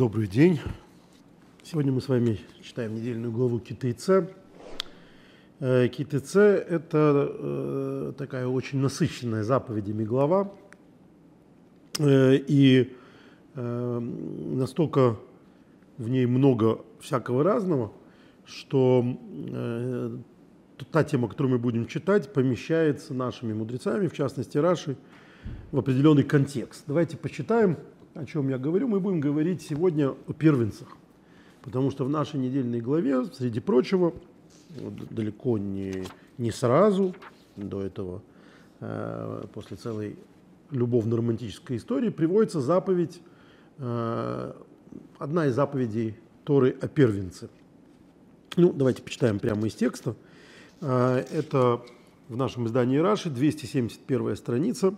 Добрый день. Сегодня мы с вами читаем недельную главу Китайца. Э, Китайце – это э, такая очень насыщенная заповедями глава. Э, и настолько в ней много всякого разного, что та тема, которую мы будем читать, помещается нашими мудрецами, в частности Раши, в определенный контекст. Давайте почитаем, о чем я говорю. Мы будем говорить сегодня о первенцах, потому что в нашей недельной главе, среди прочего, далеко не, не сразу, до этого, э, после целой любовно-романтической истории, приводится заповедь, э, одна из заповедей Торы о первенце. Ну, давайте почитаем прямо из текста. Э, это в нашем издании Раши, 271 страница,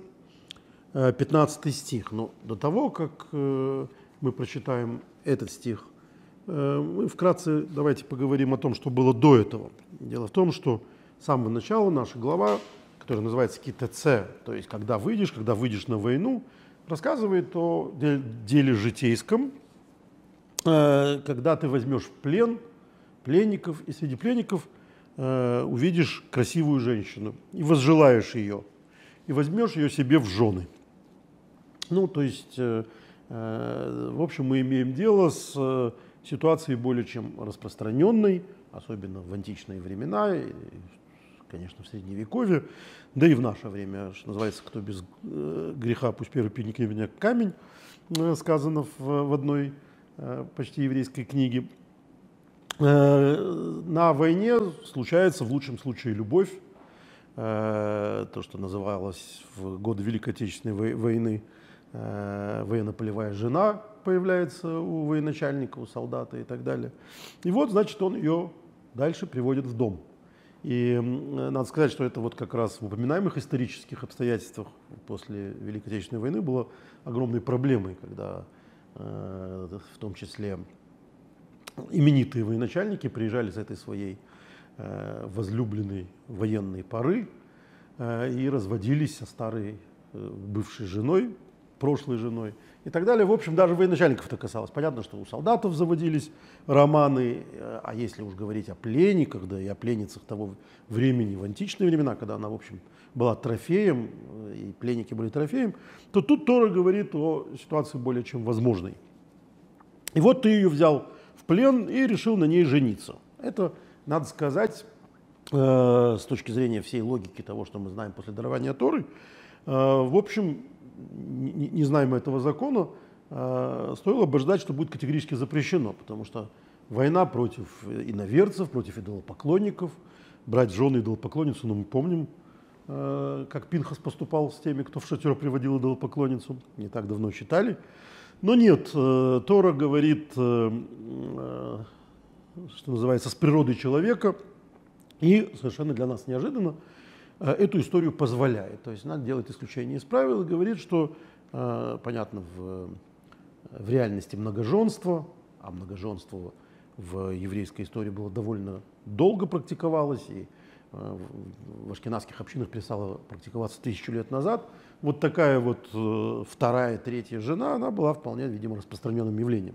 15 стих. Но до того, как мы прочитаем этот стих, мы вкратце давайте поговорим о том, что было до этого. Дело в том, что с самого начала наша глава, которая называется КТЦ, то есть когда выйдешь, когда выйдешь на войну, рассказывает о деле житейском, когда ты возьмешь плен пленников, и среди пленников – э, увидишь красивую женщину и возжелаешь ее, и возьмешь ее себе в жены. Ну, то есть, э, э, в общем, мы имеем дело с э, ситуацией более чем распространенной, особенно в античные времена, и, конечно, в Средневековье, да и в наше время, что называется, кто без э, греха, пусть первый пенник меня камень, сказано в, в одной почти еврейской книге. На войне случается в лучшем случае любовь, то, что называлось в годы Великой Отечественной войны военно-полевая жена появляется у военачальника, у солдата и так далее. И вот, значит, он ее дальше приводит в дом. И надо сказать, что это вот как раз в упоминаемых исторических обстоятельствах после Великой Отечественной войны было огромной проблемой, когда в том числе именитые военачальники приезжали с этой своей э, возлюбленной военной поры э, и разводились со старой э, бывшей женой, прошлой женой и так далее. В общем, даже военачальников это касалось. Понятно, что у солдатов заводились романы, а если уж говорить о пленниках, да и о пленницах того времени, в античные времена, когда она, в общем, была трофеем, и пленники были трофеем, то тут Тора говорит о ситуации более чем возможной. И вот ты ее взял в плен и решил на ней жениться. Это, надо сказать, э, с точки зрения всей логики того, что мы знаем после дарования Торы, э, в общем, не, не знаем этого закона, э, стоило бы ждать, что будет категорически запрещено, потому что война против иноверцев, против идолопоклонников, брать жены идолопоклонницу, ну мы помним, э, как Пинхас поступал с теми, кто в шатер приводил идолопоклонницу, не так давно читали. Но нет, э, Тора говорит, э, э, что называется, с природой человека, и совершенно для нас неожиданно эту историю позволяет. То есть надо делать исключение из правил и говорит, что, понятно, в, в реальности многоженство, а многоженство в еврейской истории было довольно долго практиковалось, и в ашкенадских общинах перестало практиковаться тысячу лет назад – вот такая вот э, вторая, третья жена, она была вполне, видимо, распространенным явлением.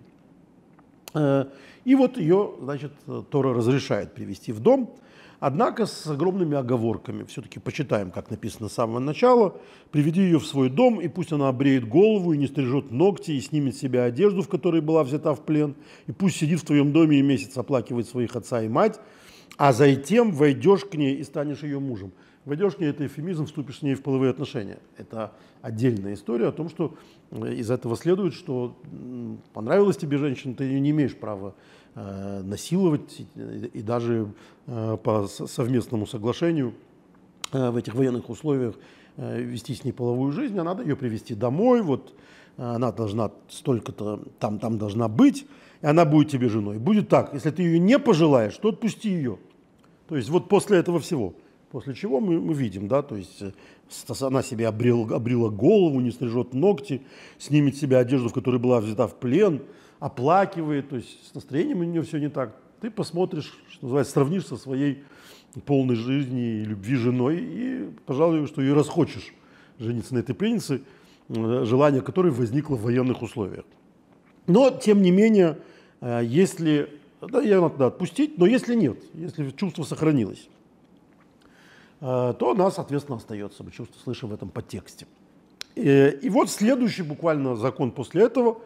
Э, и вот ее, значит, Тора разрешает привести в дом, однако с огромными оговорками. Все-таки почитаем, как написано с самого начала. «Приведи ее в свой дом, и пусть она обреет голову, и не стрижет ногти, и снимет с себя одежду, в которой была взята в плен, и пусть сидит в твоем доме и месяц оплакивает своих отца и мать, а затем войдешь к ней и станешь ее мужем». Войдешь к ней, это эфемизм, вступишь с ней в половые отношения. Это отдельная история о том, что э, из этого следует, что понравилась тебе женщина, ты не имеешь права насиловать и, даже э, по совместному соглашению э, в этих военных условиях э, вести с ней половую жизнь, а надо ее привести домой, вот она должна столько-то там, там должна быть, и она будет тебе женой. Будет так, если ты ее не пожелаешь, то отпусти ее. То есть вот после этого всего – После чего мы, мы видим, да, то есть э, она себе обрел, обрила голову, не стрижет ногти, снимет себе одежду, в которой была взята в плен, оплакивает, то есть с настроением у нее все не так. Ты посмотришь, что называется, сравнишь со своей полной жизни и любви женой, и, пожалуй, что и расхочешь жениться на этой пленнице, э, желание которой возникло в военных условиях. Но, тем не менее, э, если... Да, ее надо отпустить, но если нет, если чувство сохранилось, э, то она, соответственно, остается. Мы чувство слышим в этом подтексте. И, и вот следующий буквально закон после этого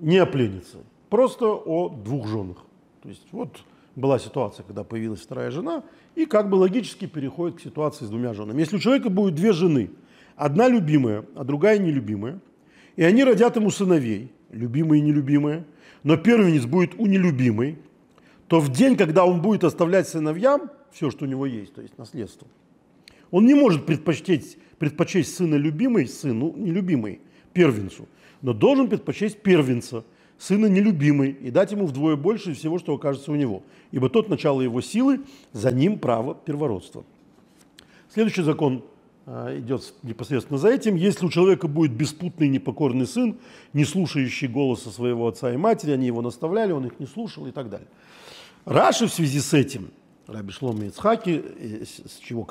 не о пленнице, просто о двух женах. То есть вот была ситуация, когда появилась вторая жена, и как бы логически переходит к ситуации с двумя женами. Если у человека будет две жены, одна любимая, а другая нелюбимая, и они родят ему сыновей, любимые и нелюбимые, но первенец будет у нелюбимой, то в день, когда он будет оставлять сыновьям все, что у него есть, то есть наследство, он не может предпочесть, предпочесть сына любимой сыну нелюбимой, первенцу, но должен предпочесть первенца – сына нелюбимый, и дать ему вдвое больше всего, что окажется у него. Ибо тот начало его силы, за ним право первородства. Следующий закон а, идет непосредственно за этим. Если у человека будет беспутный непокорный сын, не слушающий голоса своего отца и матери, они его наставляли, он их не слушал и так далее. Раши в связи с этим, Раби Шлома Ицхаки, с чего,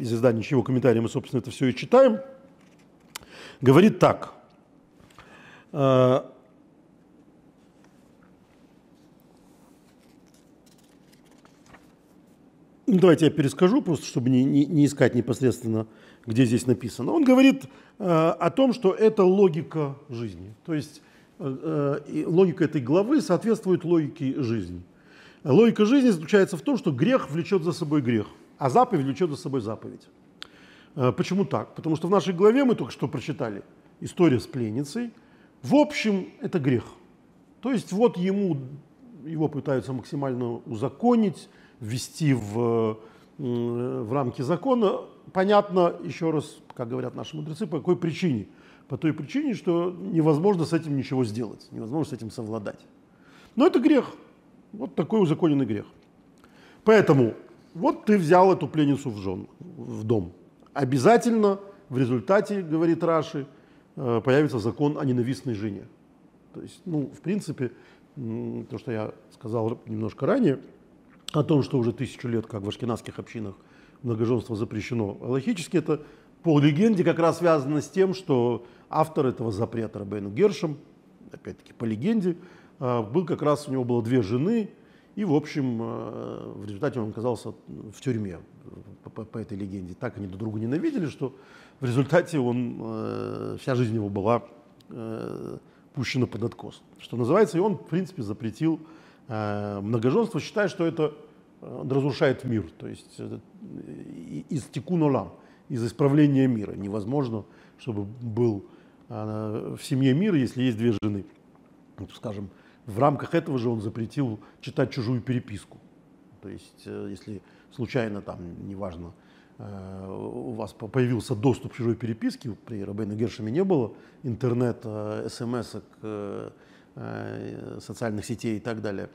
из издания чего комментария мы, собственно, это все и читаем, говорит так. А, Ну, давайте я перескажу, просто чтобы не, не, не искать непосредственно, где здесь написано. Он говорит э, о том, что это логика жизни. То есть э, э, логика этой главы соответствует логике жизни. Логика жизни заключается в том, что грех влечет за собой грех, а заповедь влечет за собой заповедь. Э, почему так? Потому что в нашей главе мы только что прочитали история с пленницей. В общем, это грех. То есть вот ему, его пытаются максимально узаконить, ввести в, в рамки закона. Понятно, еще раз, как говорят наши мудрецы, по какой причине. По той причине, что невозможно с этим ничего сделать, невозможно с этим совладать. Но это грех. Вот такой узаконенный грех. Поэтому вот ты взял эту пленницу в, жен, в дом. Обязательно в результате, говорит Раши, э, появится закон о ненавистной жене. То есть, ну, в принципе, то, что я сказал немножко ранее, о том, что уже тысячу лет, как в ашкенадских общинах, многоженство запрещено. Логически это по легенде как раз связано с тем, что автор этого запрета Рабейну Гершем, опять-таки по легенде, а, был как раз, у него было две жены, и, в общем, а, в результате он оказался в тюрьме по, по, по этой легенде. Так они друг друга ненавидели, что в результате он, а, вся жизнь его была пущена под откос. Что называется, и он, в принципе, запретил Э, многоженство считает, что это э, разрушает мир, то есть из тикунолам, из исправления мира. Невозможно, чтобы был э, в семье мир, если есть две жены. Скажем, в рамках этого же он запретил читать чужую переписку. То есть, если случайно там, неважно, у вас появился доступ к чужой переписке, при Рабейна Гершеме не было интернет, смс, Э, социальных сетей и так далее,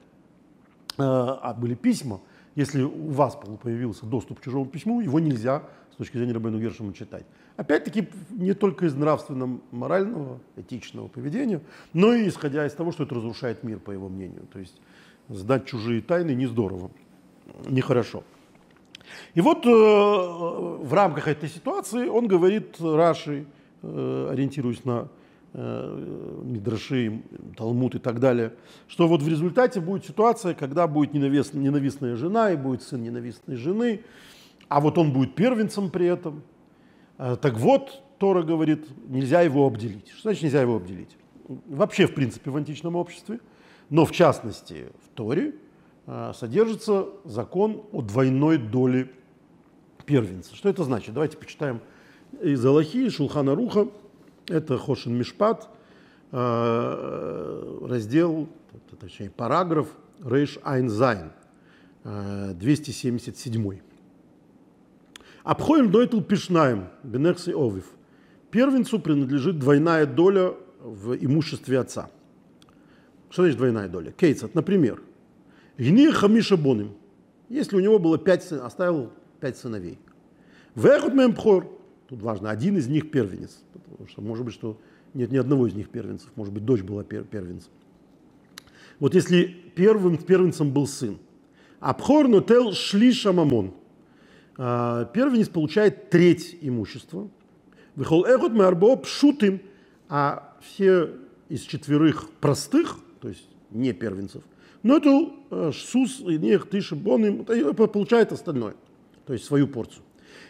э, а были письма, если у вас появился доступ к чужому письму, его нельзя с точки зрения Рабейну Гершема читать. Опять-таки, не только из нравственно-морального, этичного поведения, но и исходя из того, что это разрушает мир, по его мнению. То есть сдать чужие тайны не здорово, нехорошо. И вот э, в рамках этой ситуации он говорит Раши, э, ориентируясь на Э, Мидраши, Талмуд и так далее, что вот в результате будет ситуация, когда будет ненавистная, ненавистная жена и будет сын ненавистной жены, а вот он будет первенцем при этом. Э, так вот, Тора говорит, нельзя его обделить. Что значит нельзя его обделить? Вообще, в принципе, в античном обществе, но в частности в Торе содержится закон о двойной доле первенца. Что это значит? Давайте почитаем из Аллахи, Шулхана Руха, это Хошин Мишпат, э, раздел, точнее параграф ריש עין זין, 277. הבכור נוטל פי שניים בנכסי אביו. Первенцу принадлежит двойная доля в имуществе отца. Что значит двойная доля? כיצד, например, הניח חמישה בנים. Если у него было пять, оставил пять сыновей. ואחד מהם בכור, Тут важно, один из них первенец. Потому что может быть, что нет ни одного из них первенцев. Может быть, дочь была пер первенцем. Вот если первым первенцем был сын. Абхор нотел шли шамамон. А, первенец получает треть имущества. Выхол эхот мы арбо пшутым, а все из четверых простых, то есть не первенцев, но это э, Сус, Нех, Тишиб, он получает остальное, то есть свою порцию.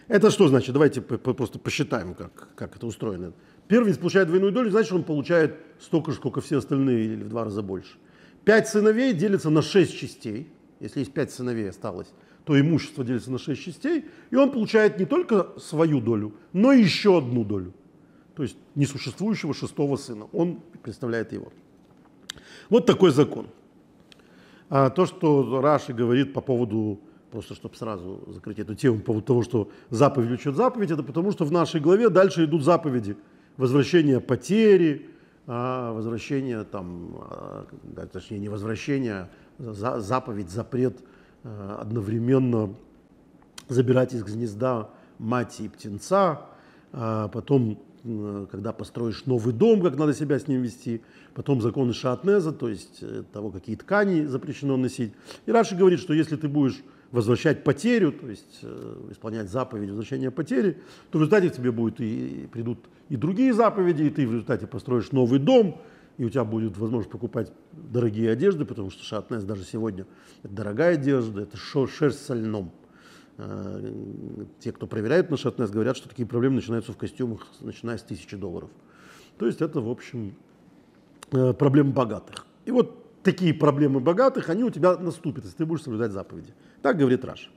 Это что значит? Давайте просто посчитаем, как, как это устроено. Первенец получает двойную долю, значит, он получает столько же, сколько все остальные, или в два раза больше. Пять сыновей делится на шесть частей. Если есть пять сыновей осталось, то имущество делится на шесть частей, и он получает не только свою долю, но и еще одну долю. То есть несуществующего шестого сына. Он представляет его. Вот такой закон. А то, что Раши говорит по поводу, просто чтобы сразу закрыть эту тему, по поводу того, что заповедь учет заповедь, это потому что в нашей главе дальше идут заповеди. Возвращение потери, а, возвращение, там, а, точнее не возвращение, а заповедь, запрет одновременно забирать из гнезда мать и птенца, потом когда построишь новый дом, как надо себя с ним вести, потом законы шатнеза, то есть э, того, какие ткани запрещено носить. И Раши говорит, что если ты будешь возвращать потерю, то есть э, исполнять заповедь возвращения потери, то в результате к тебе будет и, придут и другие заповеди, и ты в результате построишь новый дом, и у тебя будет возможность покупать дорогие одежды, потому что шатнес даже сегодня это дорогая одежда, это шерсть со льном. Э, те, кто проверяет на шатнес, говорят, что такие проблемы начинаются в костюмах, начиная с тысячи долларов. То есть это, в общем, э, проблемы богатых. И вот такие проблемы богатых, они у тебя наступят, если ты будешь соблюдать заповеди. Так говорит Раш.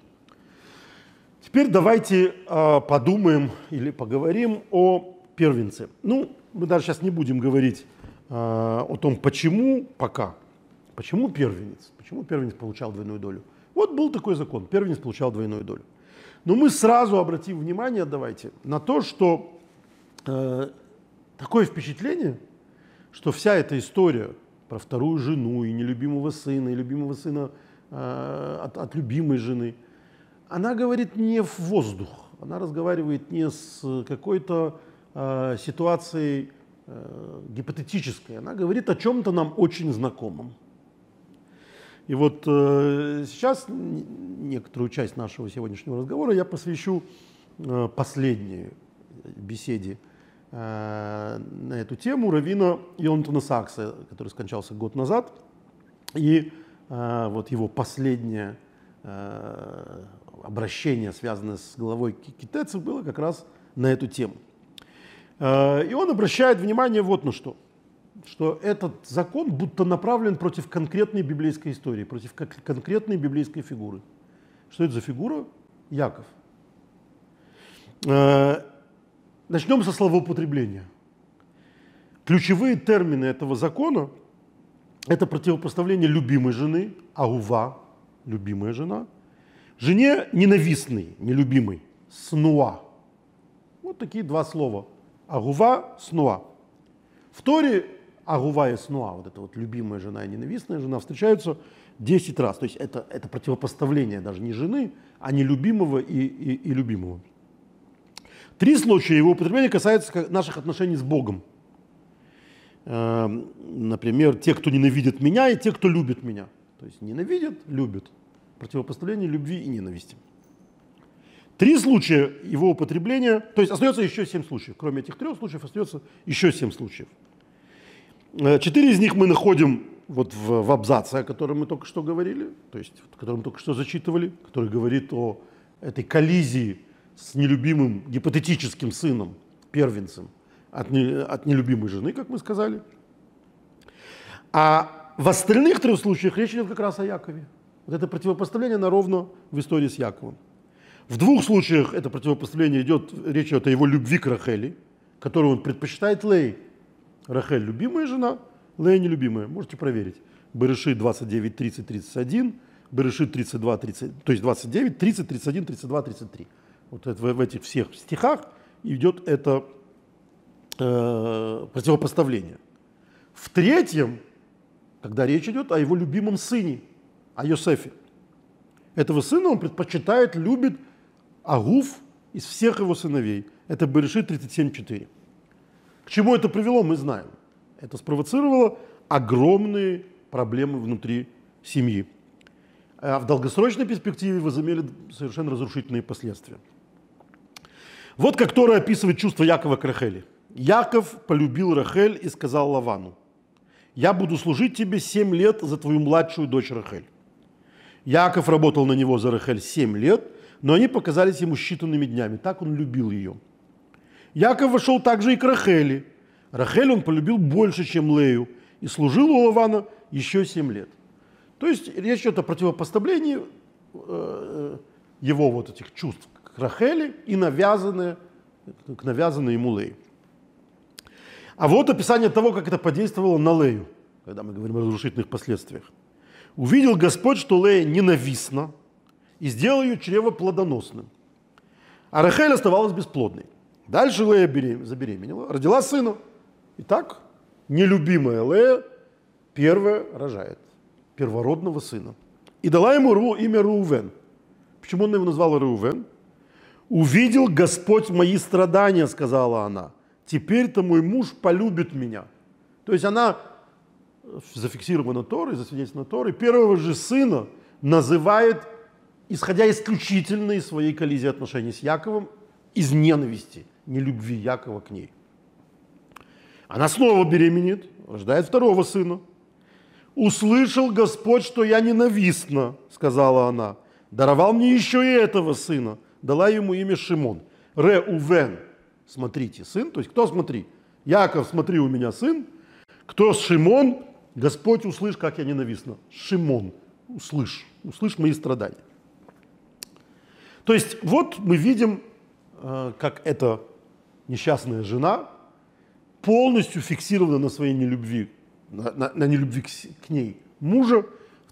Теперь давайте э, подумаем или поговорим о первенце. Ну, мы даже сейчас не будем говорить о том, почему пока. Почему первенец? Почему первенец получал двойную долю? Вот был такой закон, первенец получал двойную долю. Но мы сразу обратим внимание, давайте, на то, что э, такое впечатление, что вся эта история про вторую жену и нелюбимого сына, и любимого сына э, от, от любимой жены, она говорит не в воздух, она разговаривает не с какой-то э, ситуацией э, гипотетической, она говорит о чем-то нам очень знакомом. И вот э, сейчас некоторую часть нашего сегодняшнего разговора я посвящу э, последней беседе э, на эту тему Равина Йонатана Сакса, который скончался год назад. И э, вот его последнее э, обращение, связанное с головой китайцев, было как раз на эту тему. Э, и он обращает внимание вот на что – что этот закон будто направлен против конкретной библейской истории, против конкретной библейской фигуры. Что это за фигура? Яков. Э, начнем со словоупотребления. Ключевые термины этого закона – это противопоставление любимой жены, аува, любимая жена, жене ненавистной, нелюбимой, снуа. Вот такие два слова. Агува, снуа. В Торе Агува и Снуа, вот эта вот любимая жена и ненавистная жена, встречаются 10 раз. То есть это, это противопоставление даже не жены, а не любимого и, и, и любимого. Три случая его употребления касаются наших отношений с Богом. Эм, например, те, кто ненавидит меня, и те, кто любит меня. То есть ненавидят, любят. Противопоставление любви и ненависти. Три случая его употребления, то есть остается еще семь случаев. Кроме этих трех случаев остается еще семь случаев. Э, четыре из них мы находим вот в, в абзаце, о котором мы только что говорили, то есть, о котором мы только что зачитывали, который говорит о этой коллизии с нелюбимым гипотетическим сыном, первенцем, от, не, от нелюбимой жены, как мы сказали. А в остальных трех случаях речь идет как раз о Якове. Вот это противопоставление на ровно в истории с Яковом. В двух случаях это противопоставление идет, речь идет о его любви к Рахели, которую он предпочитает Лей, Рахель любимая жена, Лея нелюбимая. Можете проверить. Берешит 29, 30, 31, Берешит 32, 30, то есть 29, 30, 31, 32, 33. Вот это, в, этих всех стихах идет это э, противопоставление. В третьем, когда речь идет о его любимом сыне, о Йосефе. Этого сына он предпочитает, любит Агуф из всех его сыновей. Это Берешит 37.4. Чему это привело, мы знаем. Это спровоцировало огромные проблемы внутри семьи. А в долгосрочной перспективе возымели совершенно разрушительные последствия. Вот как Тора описывает чувство Якова к Рахели. Яков полюбил Рахель и сказал Лавану. я буду служить тебе семь лет за твою младшую дочь Рахель. Яков работал на него за Рахель семь лет, но они показались ему считанными днями. Так он любил ее. Яков вошел также и к Рахели. Рахель он полюбил больше, чем Лею, и служил у Лавана еще семь лет. То есть речь идет о противопоставлении э, его вот этих чувств к Рахели и навязанные, к навязанной ему Лею. А вот описание того, как это подействовало на Лею, когда мы говорим о разрушительных последствиях. «Увидел Господь, что Лея ненавистна, и сделал ее чрево плодоносным. А Рахель оставалась бесплодной. Дальше Лея забеременела, родила сына. И так нелюбимая Лея первая рожает первородного сына. И дала ему имя Рувен. Почему он его назвал Рувен? «Увидел Господь мои страдания», сказала она. «Теперь-то мой муж полюбит меня». То есть она зафиксирована Торой, засвидетельствована Торой, первого же сына называет, исходя исключительно из своей коллизии отношений с Яковом, из ненависти, не любви Якова к ней. Она снова беременеет, рождает второго сына. «Услышал Господь, что я ненавистна», — сказала она. «Даровал мне еще и этого сына». Дала ему имя Шимон. Ре-Увен, смотрите, сын. То есть кто смотри? Яков, смотри, у меня сын. Кто Шимон? Господь, услышь, как я ненавистна. Шимон, услышь, услышь мои страдания. То есть вот мы видим, э, как эта несчастная жена полностью фиксирована на своей нелюбви, на, на, на нелюбви к, к ней мужа,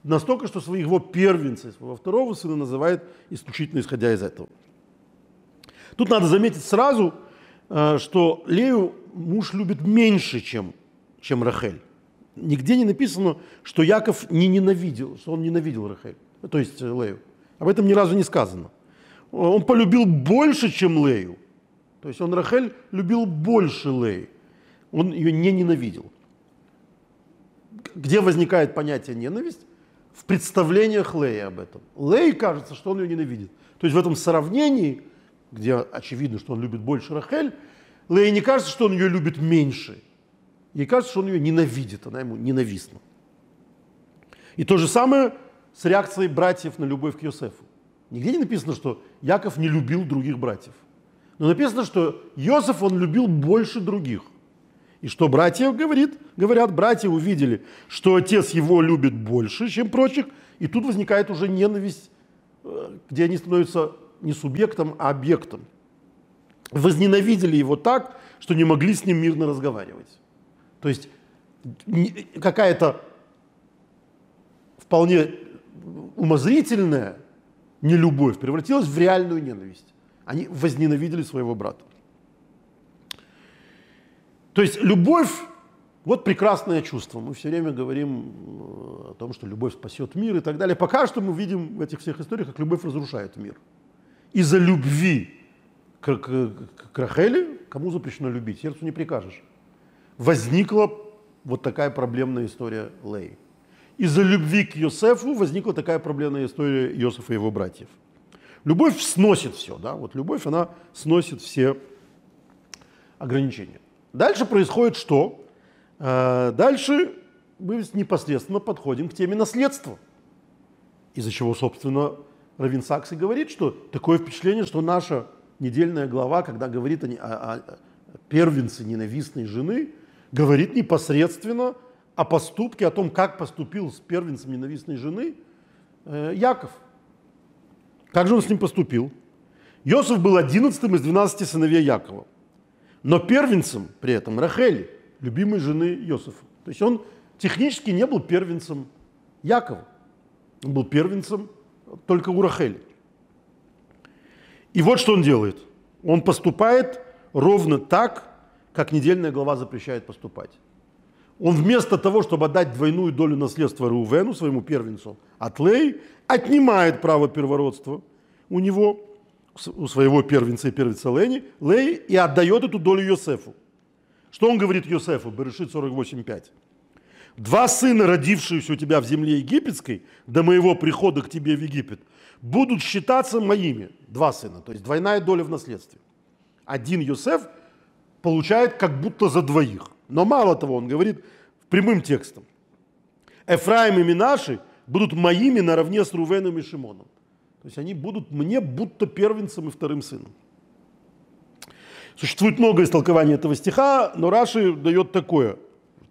настолько, что своего первенца, своего второго сына называет исключительно исходя из этого. Тут надо заметить сразу, э, что Лею муж любит меньше, чем, чем Рахель. Нигде не написано, что Яков не ненавидел, что он ненавидел Рахель, то есть э, Лею. Об этом ни разу не сказано. Он полюбил больше, чем Лею. То есть он Рахель любил больше Леи. Он ее не ненавидел. Где возникает понятие ненависть? В представлениях Леи об этом. Лей кажется, что он ее ненавидит. То есть в этом сравнении, где очевидно, что он любит больше Рахель, Лей не кажется, что он ее любит меньше. Ей кажется, что он ее ненавидит, она ему ненавистна. И то же самое с реакцией братьев на любовь к Йосефу. Нигде не написано, что Яков не любил других братьев. Но написано, что Йосеф он любил больше других. И что братья говорит, говорят, братья увидели, что отец его любит больше, чем прочих, и тут возникает уже ненависть, э, где они становятся не субъектом, а объектом. Возненавидели его так, что не могли с ним мирно разговаривать. То есть какая-то вполне умозрительная нелюбовь превратилась в реальную ненависть. Они возненавидели своего брата. То есть любовь, вот прекрасное чувство. Мы все время говорим э, о том, что любовь спасет мир и так далее. Пока что мы видим в этих всех историях, как любовь разрушает мир. Из-за любви к, к, к Рахеле, кому запрещено любить, сердцу не прикажешь возникла вот такая проблемная история Лей. Из-за любви к Йосефу возникла такая проблемная история Йосефа и его братьев. Любовь сносит все, да, вот любовь, она сносит все ограничения. Дальше происходит что? Э, дальше мы непосредственно подходим к теме наследства. Из-за чего, собственно, Равин Сакс и говорит, что такое впечатление, что наша недельная глава, когда говорит о, о, о первенце ненавистной жены, говорит непосредственно о поступке, о том, как поступил с первенцем ненавистной жены э, Яков. Как же он с ним поступил? Иосиф был одиннадцатым из двенадцати сыновей Якова. Но первенцем при этом Рахели, любимой жены Иосифа. То есть он технически не был первенцем Якова. Он был первенцем только у Рахели. И вот что он делает. Он поступает ровно так, как недельная глава запрещает поступать. Он вместо того, чтобы отдать двойную долю наследства Рувену, своему первенцу, от Лей, отнимает право первородства у него, у своего первенца и первенца Лени, Лей, и отдает эту долю Йосефу. Что он говорит Йосефу? Берешит 48.5. Два сына, родившиеся у тебя в земле египетской, до моего прихода к тебе в Египет, будут считаться моими. Два сына, то есть двойная доля в наследстве. Один Йосеф получает как будто за двоих. Но мало того, он говорит прямым текстом. Эфраим и Минаши будут моими наравне с Рувеном и Шимоном. То есть они будут мне будто первенцем и вторым сыном. Существует много истолкований этого стиха, но Раши дает такое,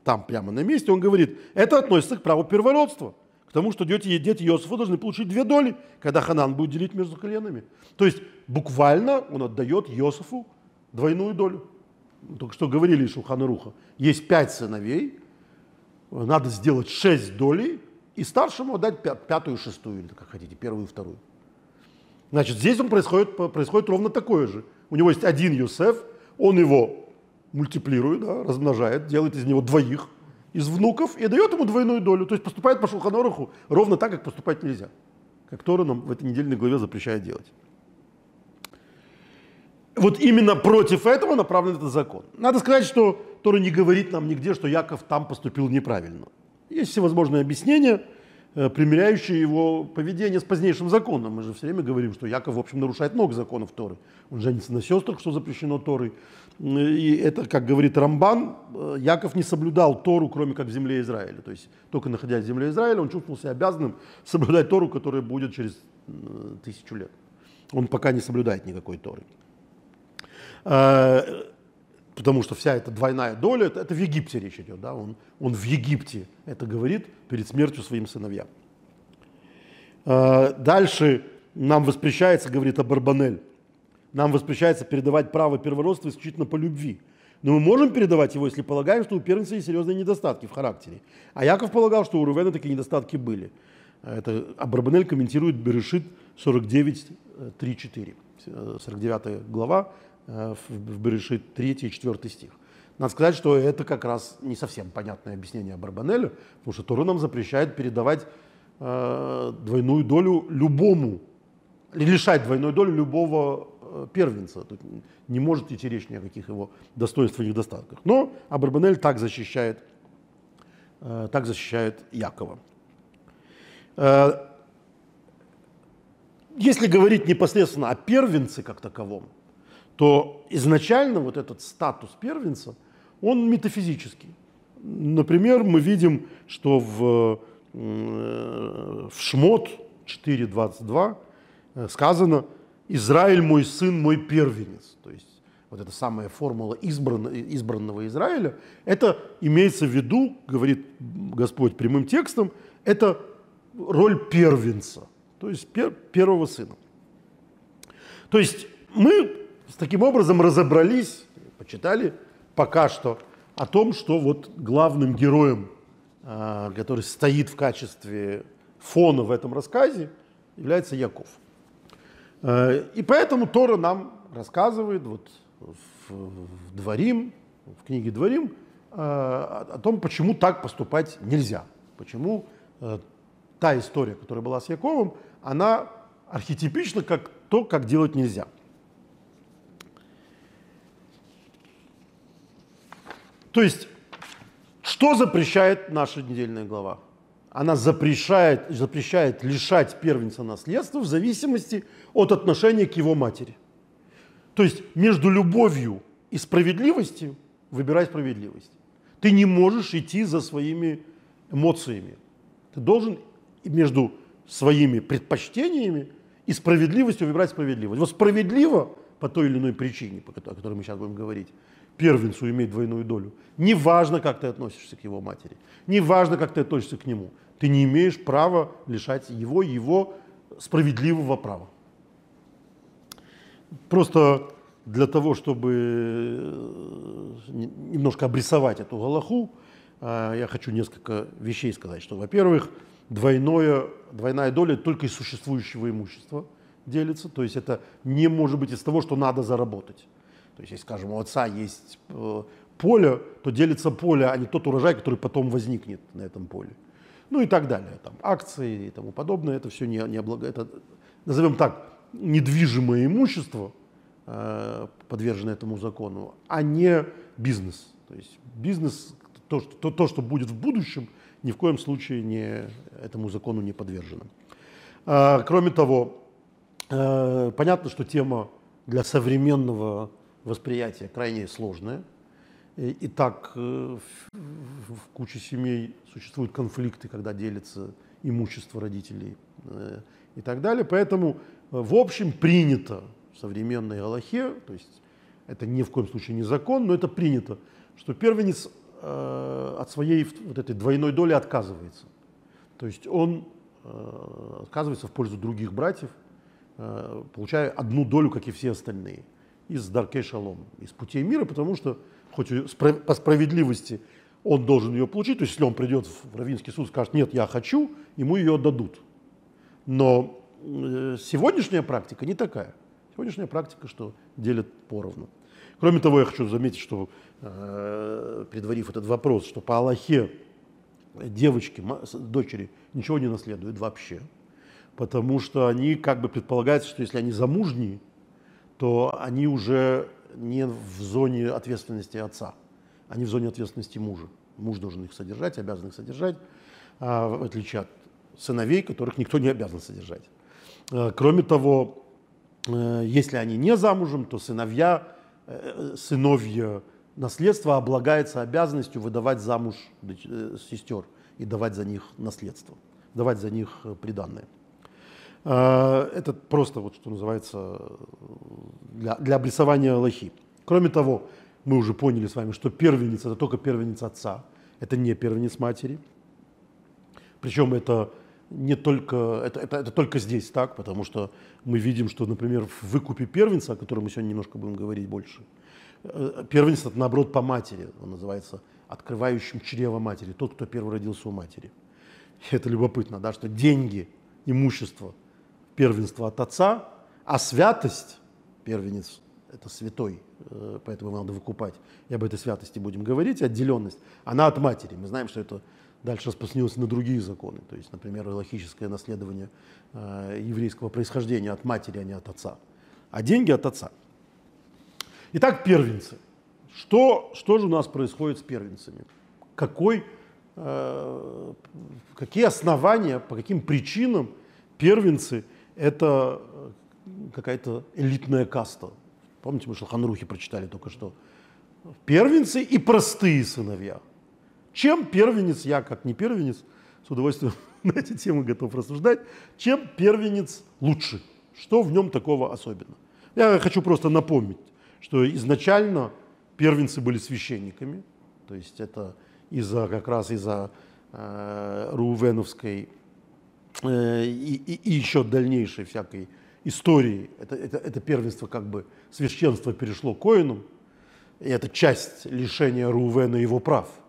там прямо на месте, он говорит, это относится к праву первородства, к тому, что дети, дети Иосифа должны получить две доли, когда Ханан будет делить между коленами. То есть буквально он отдает Иосифу двойную долю. Только что говорили из Шухана Руха. Есть пять сыновей, надо сделать шесть долей, и старшему отдать пятую, шестую, или как хотите, первую и вторую. Значит, здесь он происходит, происходит ровно такое же. У него есть один Юсеф, он его мультиплирует, да, размножает, делает из него двоих из внуков и дает ему двойную долю. То есть поступает по Шулханораху ровно так, как поступать нельзя. Как Тора нам в этой недельной главе запрещает делать. Вот именно против этого направлен этот закон. Надо сказать, что Тора не говорит нам нигде, что Яков там поступил неправильно. Есть всевозможные объяснения – Э, примеряющие его поведение с позднейшим законом. Мы же все время говорим, что Яков, в общем, нарушает много законов Торы. Он женится на сестрах, что запрещено Торой. И это, как говорит Рамбан, э, Яков не соблюдал Тору, кроме как в земле Израиля. То есть только находясь в земле Израиля, он чувствовал себя обязанным соблюдать Тору, которая будет через тысячу лет. Он пока не соблюдает никакой Торы. Э, потому что вся эта двойная доля, это, это в Египте речь идет, да, он, он в Египте это говорит перед смертью своим сыновьям. А, дальше нам воспрещается, говорит Абарбанель, нам воспрещается передавать право первородства исключительно по любви. Но мы можем передавать его, если полагаем, что у первенца есть серьезные недостатки в характере. А Яков полагал, что у Рувена такие недостатки были. Это Абарбанель комментирует Берешит 49, 3-4. 49 глава, Э, в Берешит 3 и 4 стих. Надо сказать, что это как раз не совсем понятное объяснение Барбанеля, потому что Тора нам запрещает передавать э, двойную долю любому, лишать двойной доли любого э, первенца. Тут не может идти речь ни о каких его достоинствах и недостатках. Но Абарбанель так защищает, э, так защищает Якова. Э, если говорить непосредственно о первенце как таковом, то изначально вот этот статус первенца, он метафизический. Например, мы видим, что в, э, в Шмот 4.22 э, сказано «Израиль мой сын, мой первенец». То есть вот эта самая формула избранного, избранного Израиля, это имеется в виду, говорит Господь прямым текстом, это роль первенца, то есть пер, первого сына. То есть мы таким образом разобрались, почитали пока что о том, что вот главным героем, а, который стоит в качестве фона в этом рассказе, является Яков. А, и поэтому Тора нам рассказывает вот в, Дворим, в книге Дворим, а, о том, почему так поступать нельзя. Почему та история, которая была с Яковом, она архетипична как то, как делать нельзя. То есть, что запрещает наша недельная глава? Она запрещает, запрещает лишать первенца наследства в зависимости от отношения к его матери. То есть между любовью и справедливостью выбирай справедливость. Ты не можешь идти за своими эмоциями. Ты должен между своими предпочтениями и справедливостью выбирать справедливость. Вот справедливо по той или иной причине, о которой мы сейчас будем говорить, первенцу иметь двойную долю. Неважно, как ты относишься к его матери, неважно, как ты относишься к нему, ты не имеешь права лишать его его справедливого права. Просто для того, чтобы э, немножко обрисовать эту галаху, э, я хочу несколько вещей сказать. Что, во-первых, двойное, двойная доля только из существующего имущества делится. То есть это не может быть из того, что надо заработать. То есть, если, скажем, у отца есть э, поле, то делится поле, а не тот урожай, который потом возникнет на этом поле. Ну и так далее. Там, акции и тому подобное, это все не, не облага... это, назовем так, недвижимое имущество, э, подверженное этому закону, а не бизнес. То есть бизнес, то, что, то, что будет в будущем, ни в коем случае не, этому закону не подвержено. Э, кроме того, э, понятно, что тема для современного восприятие крайне сложное. И, и так э, в куче семей существуют конфликты, когда делится имущество родителей э, и так далее. Поэтому, э, в общем, принято в современной Галахе, то есть это ни в коем случае не закон, но это принято, что первенец от своей вот этой двойной доли отказывается. То есть он отказывается в пользу других братьев, получая одну долю, как и все остальные, из Даркей Шалом, из путей мира, потому что, хоть по справедливости он должен ее получить, то есть если он придет в Равинский суд и скажет, нет, я хочу, ему ее отдадут. Но э, сегодняшняя практика не такая. Сегодняшняя практика, что делят поровну. Кроме того, я хочу заметить, что, э, предварив этот вопрос, что по Аллахе девочки, дочери ничего не наследуют вообще, потому что они как бы предполагается, что если они замужние, то они уже не в зоне ответственности отца, они в зоне ответственности мужа. Муж должен их содержать, обязан их содержать, а, в отличие от сыновей, которых никто не обязан содержать. Э, кроме того, э, если они не замужем, то сыновья, э, сыновья наследство облагается обязанностью выдавать замуж сестер и давать за них наследство, давать за них приданное. Это просто, вот, что называется, для, для обрисования Аллахи. Кроме того, мы уже поняли с вами, что первенец – это только первенец отца, это не первенец матери. Причем это не только, это, это, это только здесь так, потому что мы видим, что, например, в выкупе первенца, о котором мы сегодня немножко будем говорить больше, э, первенец это наоборот по матери, он называется открывающим чрево матери, тот, кто первый родился у матери. Это любопытно, да, что деньги, имущество, первенство от отца, а святость, первенец, это святой, э, поэтому его надо выкупать. И об этой святости будем говорить, отделенность, она от матери. Мы знаем, что это дальше распространилось на другие законы. То есть, например, логическое наследование э, еврейского происхождения от матери, а не от отца. А деньги от отца. Итак, первенцы. Что, что же у нас происходит с первенцами? Какой, э, какие основания, по каким причинам первенцы – это какая-то элитная каста? Помните, мы Шелханрухи прочитали только что. Первенцы и простые сыновья – чем первенец, я как не первенец, с удовольствием на эти темы готов рассуждать, чем первенец лучше? Что в нем такого особенного? Я хочу просто напомнить, что изначально первенцы были священниками, то есть это из-за как раз из-за э, Рувеновской э, и, и, и еще дальнейшей всякой истории. Это, это, это первенство как бы священство перешло к Коинам, и это часть лишения Рувена его прав –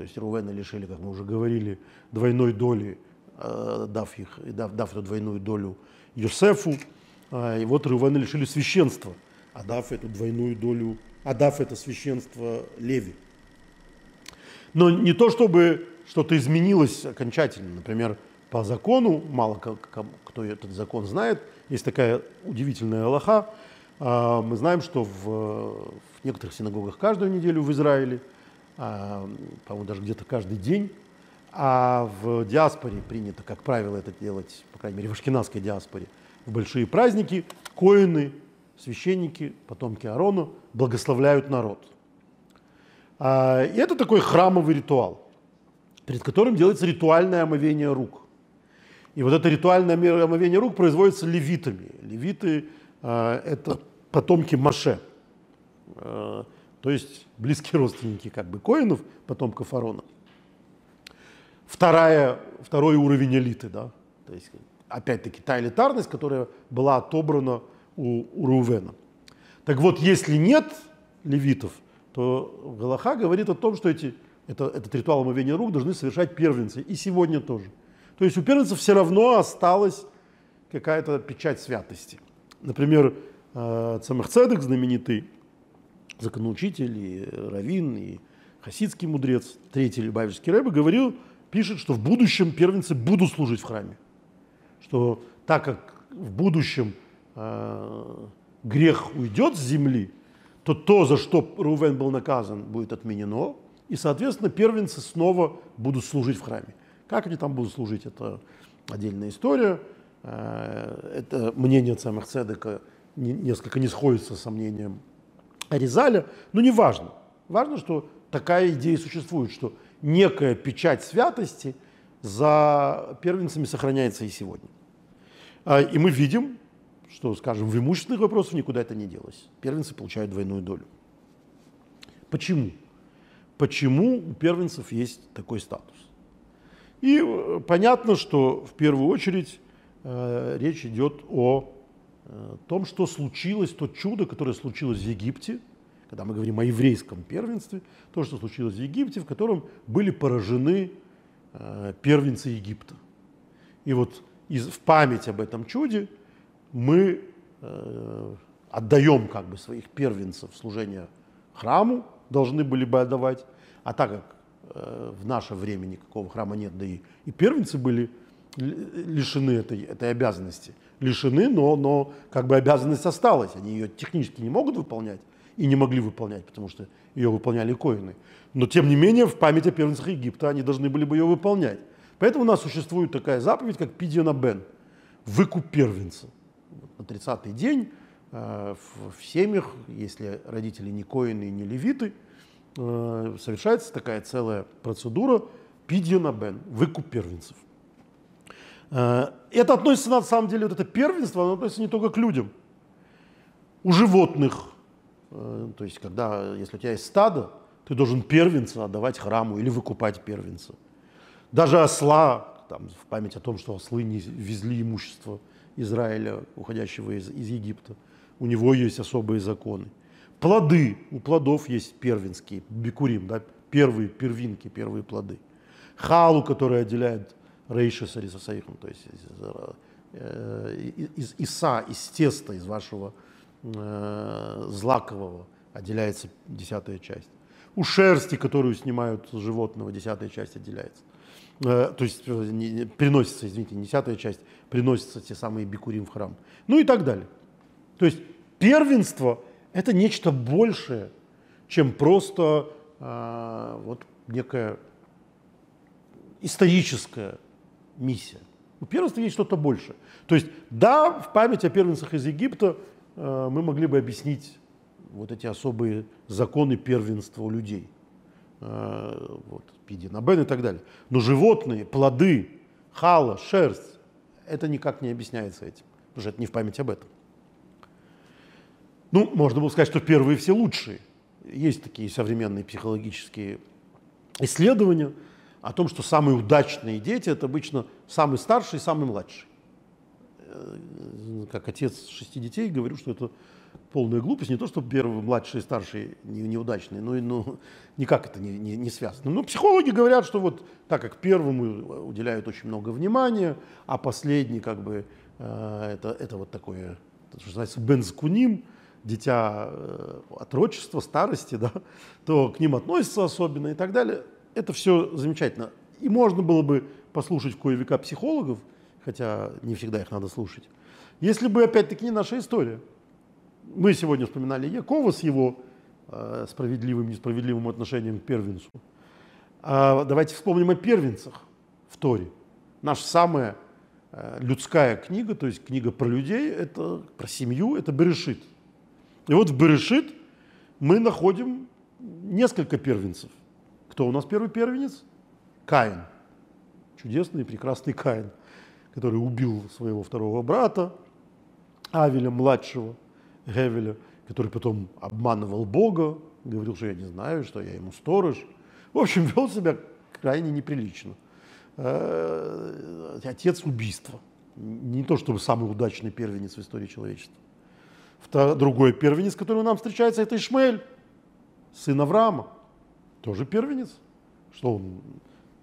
то есть Рувена лишили, как мы уже говорили, двойной доли, э, дав, их, дав, дав эту двойную долю Йосефу. А, и вот Рувена лишили священства, отдав эту двойную долю, отдав это священство Леви. Но не то, чтобы что-то изменилось окончательно. Например, по закону, мало кто этот закон знает, есть такая удивительная Аллаха. А, мы знаем, что в, в некоторых синагогах каждую неделю в Израиле – а, по-моему, даже где-то каждый день. А в диаспоре принято, как правило, это делать, по крайней мере, в ашкенадской диаспоре, в большие праздники коины, священники, потомки Аарона благословляют народ. А, и это такой храмовый ритуал, перед которым делается ритуальное омовение рук. И вот это ритуальное омовение рук производится левитами. Левиты а, – это потомки Маше. То есть близкие родственники как бы коинов, потомков Арона. Вторая, второй уровень элиты, да, то есть опять-таки та элитарность, которая была отобрана у, у Рувена. Так вот, если нет левитов, то Галаха говорит о том, что эти, это, этот ритуал омовения рук должны совершать первенцы, и сегодня тоже. То есть у первенцев все равно осталась какая-то печать святости. Например, э, Цамахцедек знаменитый, законоучитель, и раввин, и хасидский мудрец, третий Любавичский рэбе, говорил, пишет, что в будущем первенцы будут служить в храме. Что так как в будущем э, грех уйдет с земли, то то, за что Рувен был наказан, будет отменено, и, соответственно, первенцы снова будут служить в храме. Как они там будут служить, это отдельная история. Э, это мнение Цамах Цедека несколько не сходится с мнением Резаля, но не важно. Важно, что такая идея существует, что некая печать святости за первенцами сохраняется и сегодня. А, и мы видим, что, скажем, в имущественных вопросах никуда это не делось. Первенцы получают двойную долю. Почему? Почему у первенцев есть такой статус? И э, понятно, что в первую очередь э, речь идет о э, том, что случилось, то чудо, которое случилось в Египте, когда мы говорим о еврейском первенстве, то, что случилось в Египте, в котором были поражены э, первенцы Египта. И вот из, в память об этом чуде мы э, отдаем как бы своих первенцев служения храму, должны были бы отдавать, а так как в наше время никакого храма нет, да и, и первенцы были лишены этой, этой обязанности. Лишены, но, но как бы обязанность осталась, они ее технически не могут выполнять и не могли выполнять, потому что ее выполняли коины. Но тем не менее в память о первенцах Египта они должны были бы ее выполнять. Поэтому у нас существует такая заповедь, как пидиона бен, выкуп первенца. На 30-й день э, в, в семьях, если родители не коины и не левиты, э, совершается такая целая процедура пидиона бен, выкуп первенцев. Э, это относится на самом деле, вот это первенство, оно относится не только к людям. У животных, э, то есть когда, если у тебя есть стадо, ты должен первенца отдавать храму или выкупать первенца. Даже осла, там, в память о том, что ослы не везли имущество Израиля, уходящего из, из Египта. У него есть особые законы. Плоды. У плодов есть первенские, бикурим, да, первые первинки, первые плоды. Халу, который отделяет рейша с арисасаихом, то есть из, э, из, из иса, из теста, из вашего э, злакового отделяется десятая часть. У шерсти, которую снимают с животного, десятая часть отделяется. Э, то есть э, приносится, извините, десятая часть, приносятся те самые бикурим в храм. Ну и так далее. То есть первенство – это нечто большее, чем просто э, вот некая историческая миссия. У первенства есть что-то большее. То есть, да, в память о первенцах из Египта э, мы могли бы объяснить вот эти особые законы первенства у людей – Э, вот, пидинабен и так далее. Но животные, плоды, хала, шерсть, это никак не объясняется этим, потому что это не в память об этом. Ну, можно было сказать, что первые все лучшие. Есть такие современные психологические исследования о том, что самые удачные дети – это обычно самый старший и самый младший. Э, как отец шести детей говорю, что это полная глупость. Не то, что первый, младший и старший не, неудачные, но и, ну, никак это не, не, не связано. Но психологи говорят, что вот так как первому уделяют очень много внимания, а последний как бы э, это, это вот такое, что называется, бензкуним, дитя э, отрочества, старости, да, то к ним относятся особенно и так далее. Это все замечательно. И можно было бы послушать в кое века психологов, хотя не всегда их надо слушать, если бы опять-таки не наша история мы сегодня вспоминали Якова с его э, справедливым, несправедливым отношением к первенцу. А давайте вспомним о первенцах в Торе. Наша самая э, людская книга, то есть книга про людей, это про семью, это Берешит. И вот в Берешит мы находим несколько первенцев. Кто у нас первый первенец? Каин. Чудесный, прекрасный Каин, который убил своего второго брата, Авеля младшего – Гевеля, который потом обманывал Бога, говорил, что я не знаю, что я ему сторож. В общем, вел себя крайне неприлично. Э, отец убийства. Не то чтобы самый удачный первенец в истории человечества. Другой первенец, который нам встречается, это Ишмаэль, сын Авраама. Тоже первенец. Что он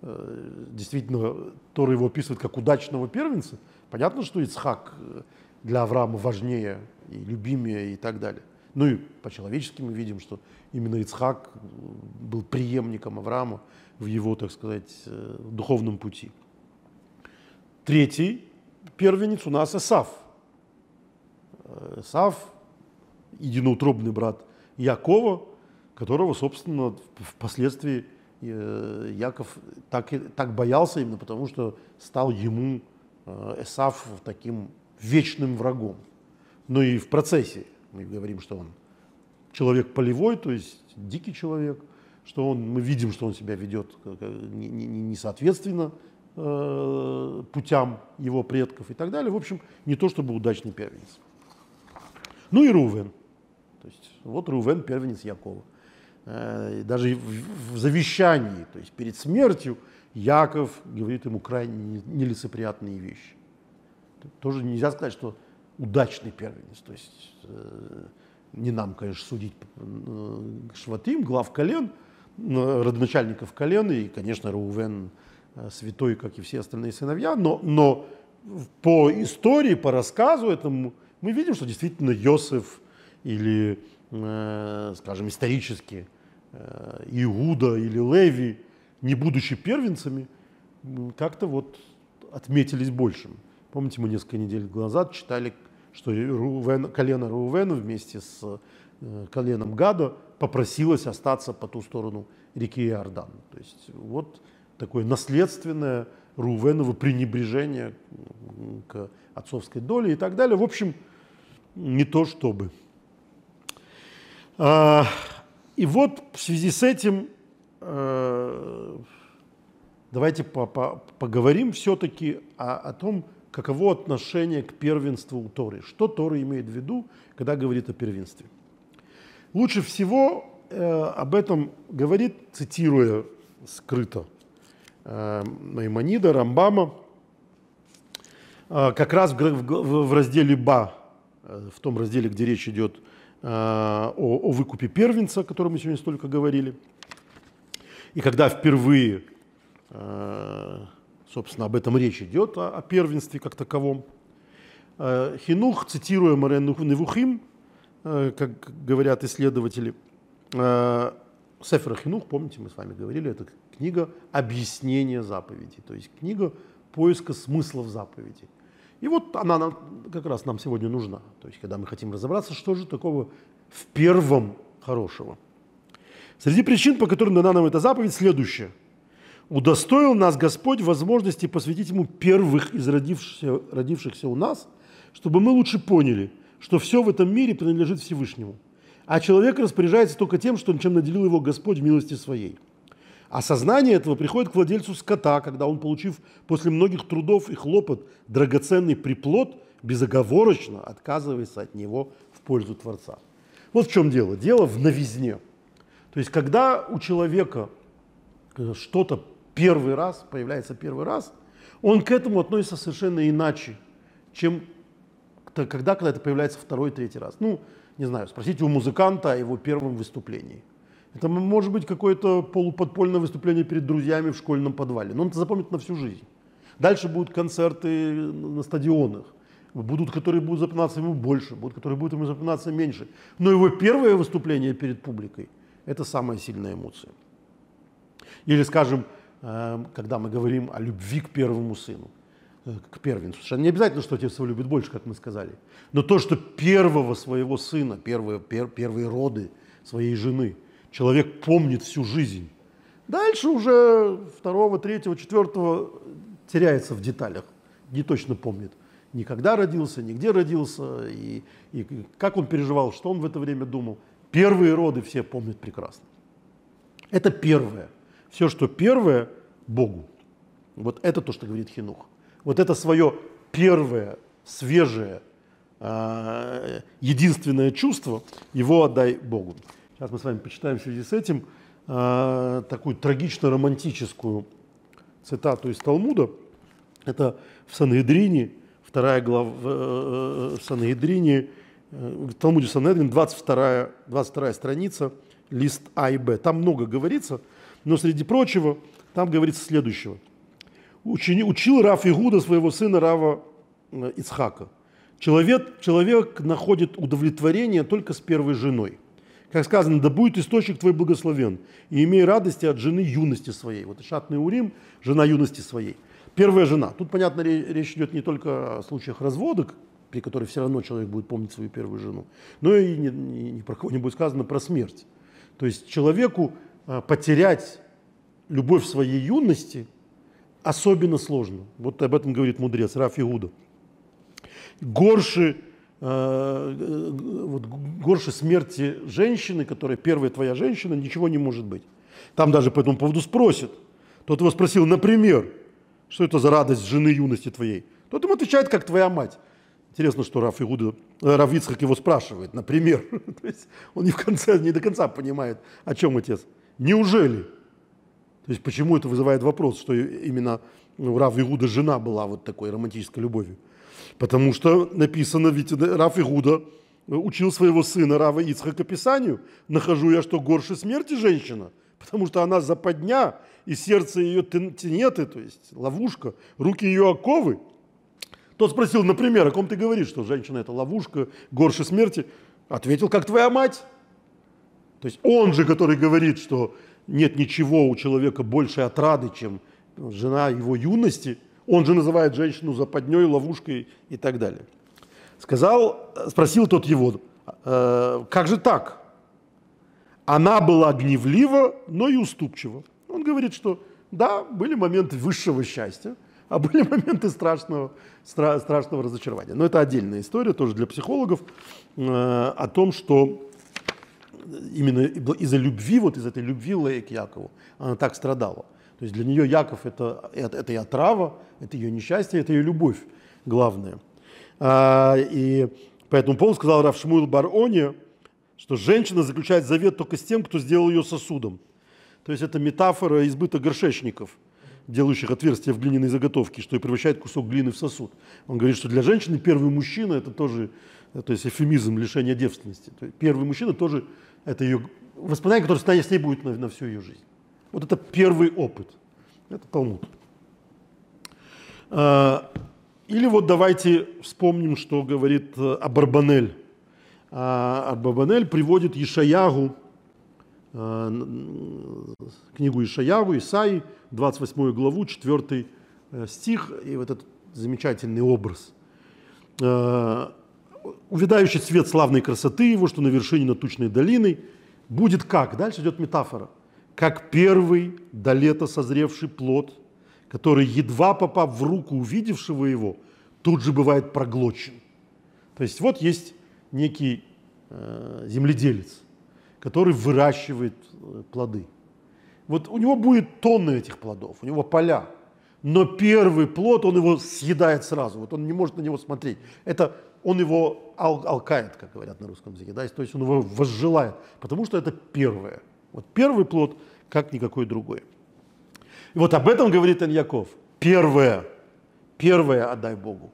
э, действительно, Тора его описывает как удачного первенца. Понятно, что Ицхак э, для Авраама важнее и любимее и так далее. Ну и по-человечески мы видим, что именно Ицхак был преемником Авраама в его, так сказать, э, духовном пути. Третий первенец у нас Исав. Исав, единоутробный брат Якова, которого, собственно, впоследствии э, Яков так, так боялся именно потому, что стал ему э, таким вечным врагом. Но и в процессе мы говорим, что он человек полевой, то есть дикий человек, что он, мы видим, что он себя ведет э, путям его предков и так далее. В общем, не то чтобы удачный первенец. Ну и Рувен. То есть вот Рувен первенец Якова. Э, даже в, завещании, то есть перед смертью, Яков говорит ему крайне нелицеприятные вещи. Тоже нельзя сказать, что удачный первенец. То есть э, не нам, конечно, судить э, Шватим, глав колен, родоначальников колен, и, конечно, Рувен святой, как и все остальные сыновья, но, но по истории, по рассказу этому мы видим, что действительно Йосеф или, э, скажем, исторически э, Иуда или Леви, не будучи первенцами, как-то вот отметились большим. Помните, мы несколько недель назад читали, что Рувен, колено Рувена вместе с э, коленом Гада попросилось остаться по ту сторону реки Иордан. То есть вот такое наследственное Рувеново пренебрежение к отцовской доле и так далее. В общем, не то чтобы. А, и вот в связи с этим э, давайте поговорим все-таки о, о том, каково отношение к первенству у Торы. Что Тора имеет в виду, когда говорит о первенстве. Лучше всего э, об этом говорит, цитируя скрыто э, Маймонида, Рамбама, э, как раз в, разделе Ба, э, в том разделе, где речь идет э, о, о выкупе первенца, о котором мы сегодня столько говорили. И когда впервые э, собственно, об этом речь идет, о, о первенстве как таковом. Э, Хинух, цитируя Марен Невухим, э, как говорят исследователи, э, Сефер Хинух, помните, мы с вами говорили, это книга объяснения заповедей, то есть книга поиска смыслов заповедей. И вот она как раз нам сегодня нужна. То есть, когда мы хотим разобраться, что же такого в первом хорошего. Среди причин, по которым дана нам эта заповедь, следующее – удостоил нас Господь возможности посвятить Ему первых из родившихся, родившихся у нас, чтобы мы лучше поняли, что все в этом мире принадлежит Всевышнему. А человек распоряжается только тем, что, чем наделил его Господь в милости своей. Осознание этого приходит к владельцу скота, когда он, получив после многих трудов и хлопот драгоценный приплод, безоговорочно отказывается от него в пользу Творца. Вот в чем дело. Дело в новизне. То есть, когда у человека что-то первый раз, появляется первый раз, он к этому относится совершенно иначе, чем когда, когда это появляется второй, третий раз. Ну, не знаю, спросите у музыканта о его первом выступлении. Это может быть какое-то полуподпольное выступление перед друзьями в школьном подвале, но он это запомнит на всю жизнь. Дальше будут концерты на стадионах, будут, которые будут запоминаться ему больше, будут, которые будут ему запоминаться меньше. Но его первое выступление перед публикой – это самая сильная эмоция. Или, скажем, Эм, когда мы говорим о любви к первому сыну, э, к первенцу. Совершенно не обязательно, что отец его любит больше, как мы сказали. Но то, что первого своего сына, первые, пер, первые роды своей жены, человек помнит всю жизнь. Дальше уже второго, третьего, четвертого теряется в деталях, не точно помнит. Ни когда родился, ни где родился, и, и как он переживал, что он в это время думал. Первые роды все помнят прекрасно. Это первое все, что первое, Богу. Вот это то, что говорит Хинух. Вот это свое первое, свежее, а, единственное чувство, его отдай Богу. Сейчас мы с вами почитаем в связи с этим а, такую трагично-романтическую цитату из Талмуда. Это в Сангедрине, вторая глава, в э, э, Сангедрине, э, в Талмуде Санедрин, 22, 22 страница, лист А и Б. Там много говорится – но среди прочего, там говорится следующего. Учени, учил Раф Игуда своего сына Рава э, Ицхака. Человек, человек находит удовлетворение только с первой женой. Как сказано, да будет источник твой благословен, и имей радости от жены юности своей. Вот Шатный Урим, жена юности своей. Первая жена. Тут, понятно, речь идет не только о случаях разводок, при которых все равно человек будет помнить свою первую жену, но и не, не, не про кого не будет сказано про смерть. То есть человеку а, потерять любовь своей юности особенно сложно. Вот об этом говорит мудрец Раф Иуда. Горше, э, вот, горше смерти женщины, которая первая твоя женщина, ничего не может быть. Там даже по этому поводу спросит. Тот его спросил, например, что это за радость жены юности твоей? Тот ему отвечает, как твоя мать. Интересно, что Раф Игуда, э, Раф Ицхак его спрашивает, например. То есть он не, в конце, не до конца понимает, о чем отец. Неужели? То есть почему это вызывает вопрос, что именно ну, Раф Игуда жена была вот такой романтической любовью? Потому что написано, ведь Раф Игуда учил своего сына Рава Ицхака Писанию, нахожу я, что горше смерти женщина, потому что она западня, и сердце ее тенеты, то есть ловушка, руки ее оковы. Тот спросил, например, о ком ты говоришь, что женщина это ловушка, горше смерти? Ответил, как твоя мать. То есть он же, который говорит, что нет ничего у человека большей отрады, чем жена его юности, он же называет женщину западней, ловушкой и так далее. Сказал, спросил тот его, э, как же так? Она была гневлива, но и уступчива. Он говорит, что да, были моменты высшего счастья, а были моменты страшного, стра, страшного разочарования. Но это отдельная история, тоже для психологов, э, о том, что именно из-за любви, вот из этой любви Лея к Якову, она так страдала. То есть для нее Яков это, это, это и отрава, это ее несчастье, это ее любовь главная. А, и поэтому Пол сказал Раф Шмуил Бароне, что женщина заключает завет только с тем, кто сделал ее сосудом. То есть это метафора избыта горшечников – делающих отверстия в глиняной заготовке, что и превращает кусок глины в сосуд. Он говорит, что для женщины первый мужчина – это тоже то есть эфемизм лишения девственности. То есть первый мужчина тоже это ее воспоминание, которое с ней будет на, на всю ее жизнь. Вот это первый опыт. Это Талмуд. А, или вот давайте вспомним, что говорит э, Абарбанель. А, Абарбанель приводит Ешаягу, э, книгу Ишаягу, Исаи, 28 главу, 4 э, стих, и вот этот замечательный образ. Э, увядающий цвет славной красоты его, что на вершине над тучной долиной, будет как? Дальше идет метафора. Как первый до лета созревший плод, который, едва попав в руку увидевшего его, тут же бывает проглочен. То есть вот есть некий э, земледелец, который выращивает э, плоды – вот у него будет тонны этих плодов, у него поля. Но первый плод, он его съедает сразу, вот он не может на него смотреть. Это он его ал алкает, как говорят на русском языке, да? то есть он его возжелает, потому что это первое. Вот первый плод, как никакой другой. И вот об этом говорит Аньяков. Первое, первое отдай Богу,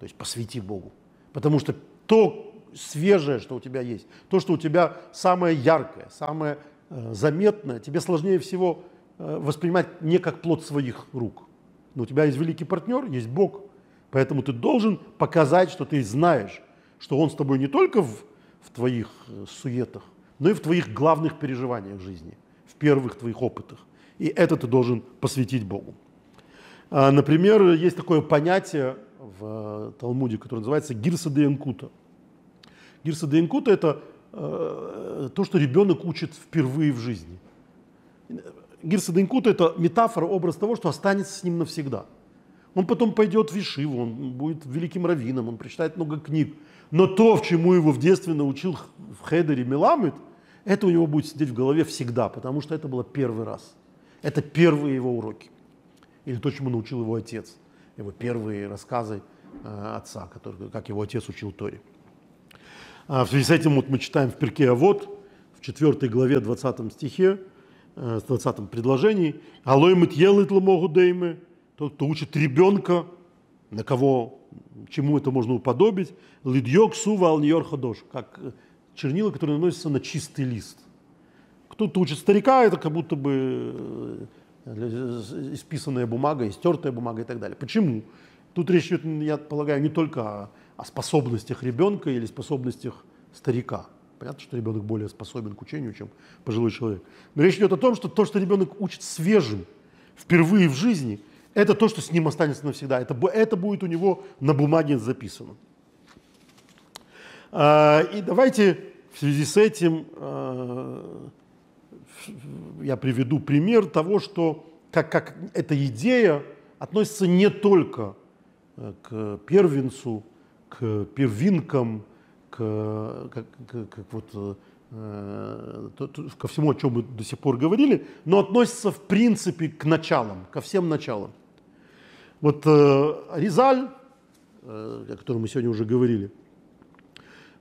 то есть посвяти Богу. Потому что то свежее, что у тебя есть, то, что у тебя самое яркое, самое Э, заметно, тебе сложнее всего э, воспринимать не как плод своих рук. Но у тебя есть великий партнер, есть Бог. Поэтому ты должен показать, что ты знаешь, что Он с тобой не только в, в твоих э, суетах, но и в твоих главных переживаниях жизни, в первых твоих опытах. И это ты должен посвятить Богу. А, например, есть такое понятие в Талмуде, которое называется гирса де инкута. Гирса де инкута – это Э, то, что ребенок учит впервые в жизни. Гирса Денькута – это метафора, образ того, что останется с ним навсегда. Он потом пойдет в Вишиву, он будет великим раввином, он прочитает много книг. Но то, чему его в детстве научил в Хедере Меламед, это у него будет сидеть в голове всегда, потому что это было первый раз. Это первые его уроки. Или то, чему научил его отец. Его первые рассказы э, отца, который, как его отец учил Торе. А в связи с этим вот мы читаем в Перке А вот в 4 главе 20 стихе, э, в 20 предложении, «Алой мыть елит ламогу деймы», тот, кто учит ребенка, на кого, чему это можно уподобить, «Лидьёк сува алниор ходош», как чернила, которые наносятся на чистый лист. Кто-то учит старика, это как будто бы э, исписанная бумага, истертая бумага и так далее. Почему? Тут речь идет, я полагаю, не только о способностях ребенка или способностях старика. Понятно, что ребенок более способен к учению, чем пожилой человек. Но речь идет о том, что то, что ребенок учит свежим, впервые в жизни, это то, что с ним останется навсегда. Это, это будет у него на бумаге записано. А, и давайте в связи с этим а, я приведу пример того, что как, как эта идея относится не только э, к первенцу, к первинкам, к, как, как, как вот, э, ко всему, о чем мы до сих пор говорили, но относится в принципе к началам, ко всем началам. Вот э, Ризаль, о котором мы сегодня уже говорили,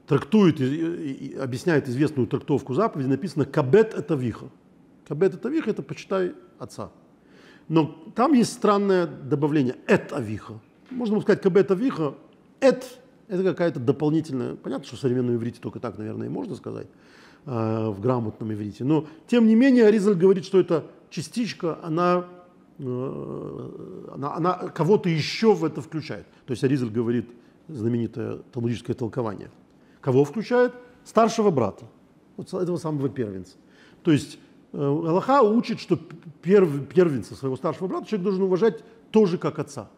трактует и, и, объясняет известную трактовку заповеди, написано «кабет это виха». Кабет это виха – это «почитай отца». Но там есть странное добавление «эт авиха». Можно сказать «кабет авиха», «эт» – это какая-то дополнительная, понятно, что в современном иврите только так, наверное, и можно сказать, э, в грамотном иврите. Но, тем не менее, Аризаль говорит, что эта частичка, она, э, она, она кого-то еще в это включает. То есть Аризаль говорит знаменитое талмудическое толкование. Кого включает? Старшего брата, вот этого самого первенца. То есть э, Аллаха учит, что перв, первенца своего старшего брата человек должен уважать тоже как отца.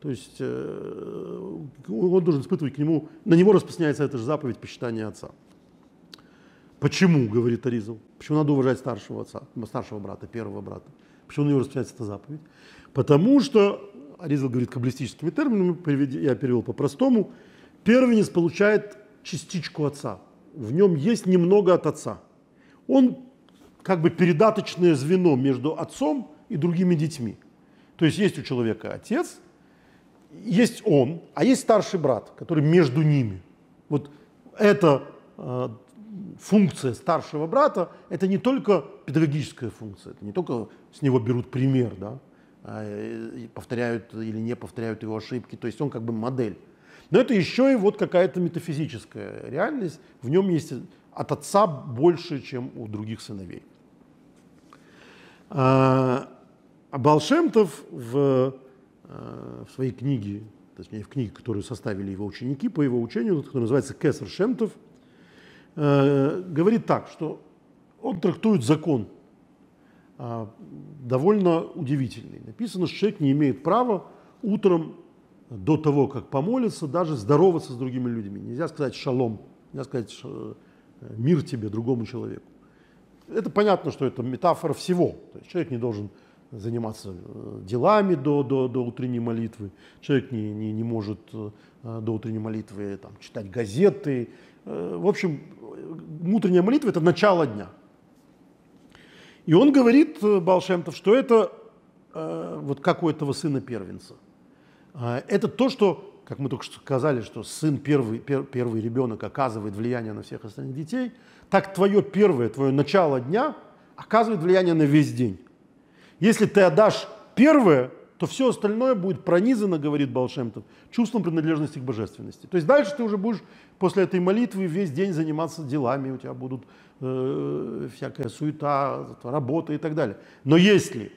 То есть э, он должен испытывать к нему, на него распространяется эта же заповедь почитания отца. Почему, говорит Аризал, почему надо уважать старшего отца, старшего брата, первого брата? Почему на него распространяется эта заповедь? Потому что, Аризал говорит каббалистическими терминами, я перевел по-простому, первенец получает частичку отца. В нем есть немного от отца. Он как бы передаточное звено между отцом и другими детьми. То есть есть у человека отец, есть он, а есть старший брат, который между ними. Вот эта э, функция старшего брата, это не только педагогическая функция, это не только с него берут пример, да, а, повторяют или не повторяют его ошибки, то есть он как бы модель. Но это еще и вот какая-то метафизическая реальность, в нем есть от отца больше, чем у других сыновей. А, а Балшемтов в Э, в своей книге, точнее в книге, которую составили его ученики по его учению, которая называется Кесар Шемтов, э, говорит так, что он трактует закон э, довольно удивительный. Написано, что человек не имеет права утром до того, как помолиться, даже здороваться с другими людьми. Нельзя сказать шалом, нельзя сказать мир тебе, другому человеку. Это понятно, что это метафора всего. То есть человек не должен заниматься э, делами до, до, до утренней молитвы. Человек не, не, не может э, до утренней молитвы там, читать газеты. Э, в общем, утренняя молитва – это начало дня. И он говорит, Балшемтов, что это вот как у этого сына первенца. Это то, что, как мы только что сказали, что сын первый, пер, первый ребенок оказывает влияние на всех остальных детей, так твое первое, твое начало дня оказывает влияние на весь день. Если ты отдашь первое, то все остальное будет пронизано, говорит Балшемтов, чувством принадлежности к божественности. То есть дальше ты уже будешь после этой молитвы весь день заниматься делами, у тебя будут э, всякая суета, работа и так далее. Но если,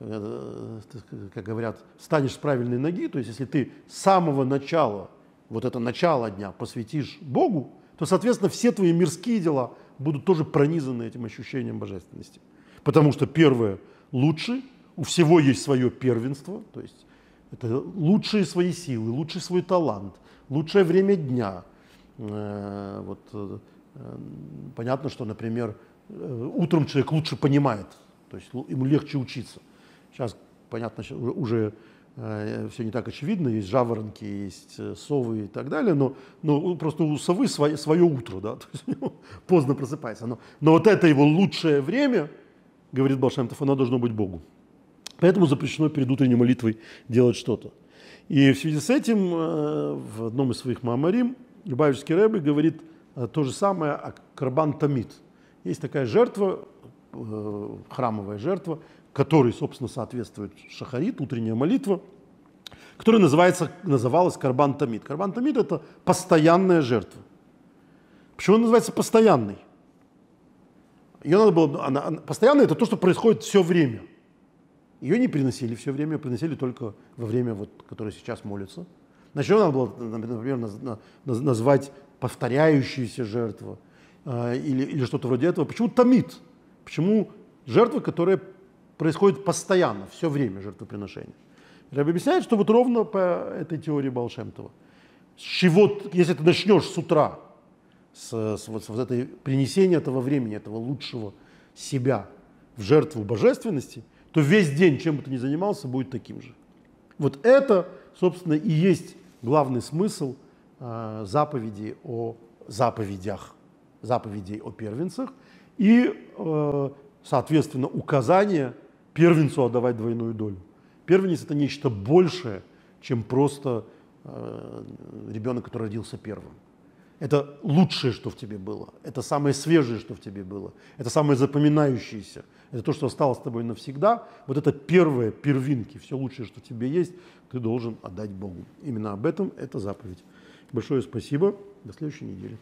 как говорят, станешь с правильной ноги, то есть если ты с самого начала, вот это начало дня посвятишь Богу, то, соответственно, все твои мирские дела будут тоже пронизаны этим ощущением божественности. Потому что первое – лучше, у всего есть свое первенство, то есть это лучшие свои силы, лучший свой талант, лучшее время дня. Э, вот, э, понятно, что, например, э, утром человек лучше понимает, то есть ему легче учиться. Сейчас, понятно, уже все не так очевидно, есть жаворонки, есть совы и так далее, но, но просто у совы свое, свое утро, да, то есть поздно просыпается. Но, но вот это его лучшее время – говорит Балшемтов, оно должно быть Богу. Поэтому запрещено перед утренней молитвой делать что-то. И в связи с этим э, в одном из своих мамарим Любавичский Рэбе говорит э, то же самое о Карбан Тамид. Есть такая жертва, э, храмовая жертва, которой, собственно, соответствует шахарит, утренняя молитва, которая называется, называлась Карбан Тамид. Карбан Тамид – это постоянная жертва. Почему она называется постоянной? Ее надо было, она, она, постоянно это то, что происходит все время. Ее не приносили все время, приносили только во время, вот, которое сейчас молится. Значит, надо было, например, назвать повторяющиеся жертвы э, или, или что-то вроде этого. Почему тамид? Почему жертва, которая происходит постоянно, все время жертвоприношения? Я объясняет, что вот ровно по этой теории Балшемтова. С чего, если ты начнешь с утра с, с, вот, с вот этой принесения этого времени, этого лучшего себя в жертву божественности, то весь день, чем бы ты ни занимался, будет таким же. Вот это, собственно, и есть главный смысл э, заповеди о заповедях. заповедей о первенцах и, э, соответственно, указание первенцу отдавать двойную долю. Первенец – это нечто большее, чем просто э, ребенок, который родился первым. Это лучшее, что в тебе было. Это самое свежее, что в тебе было. Это самое запоминающееся. Это то, что осталось с тобой навсегда. Вот это первое, первинки, все лучшее, что в тебе есть, ты должен отдать Богу. Именно об этом эта заповедь. Большое спасибо. До следующей недели.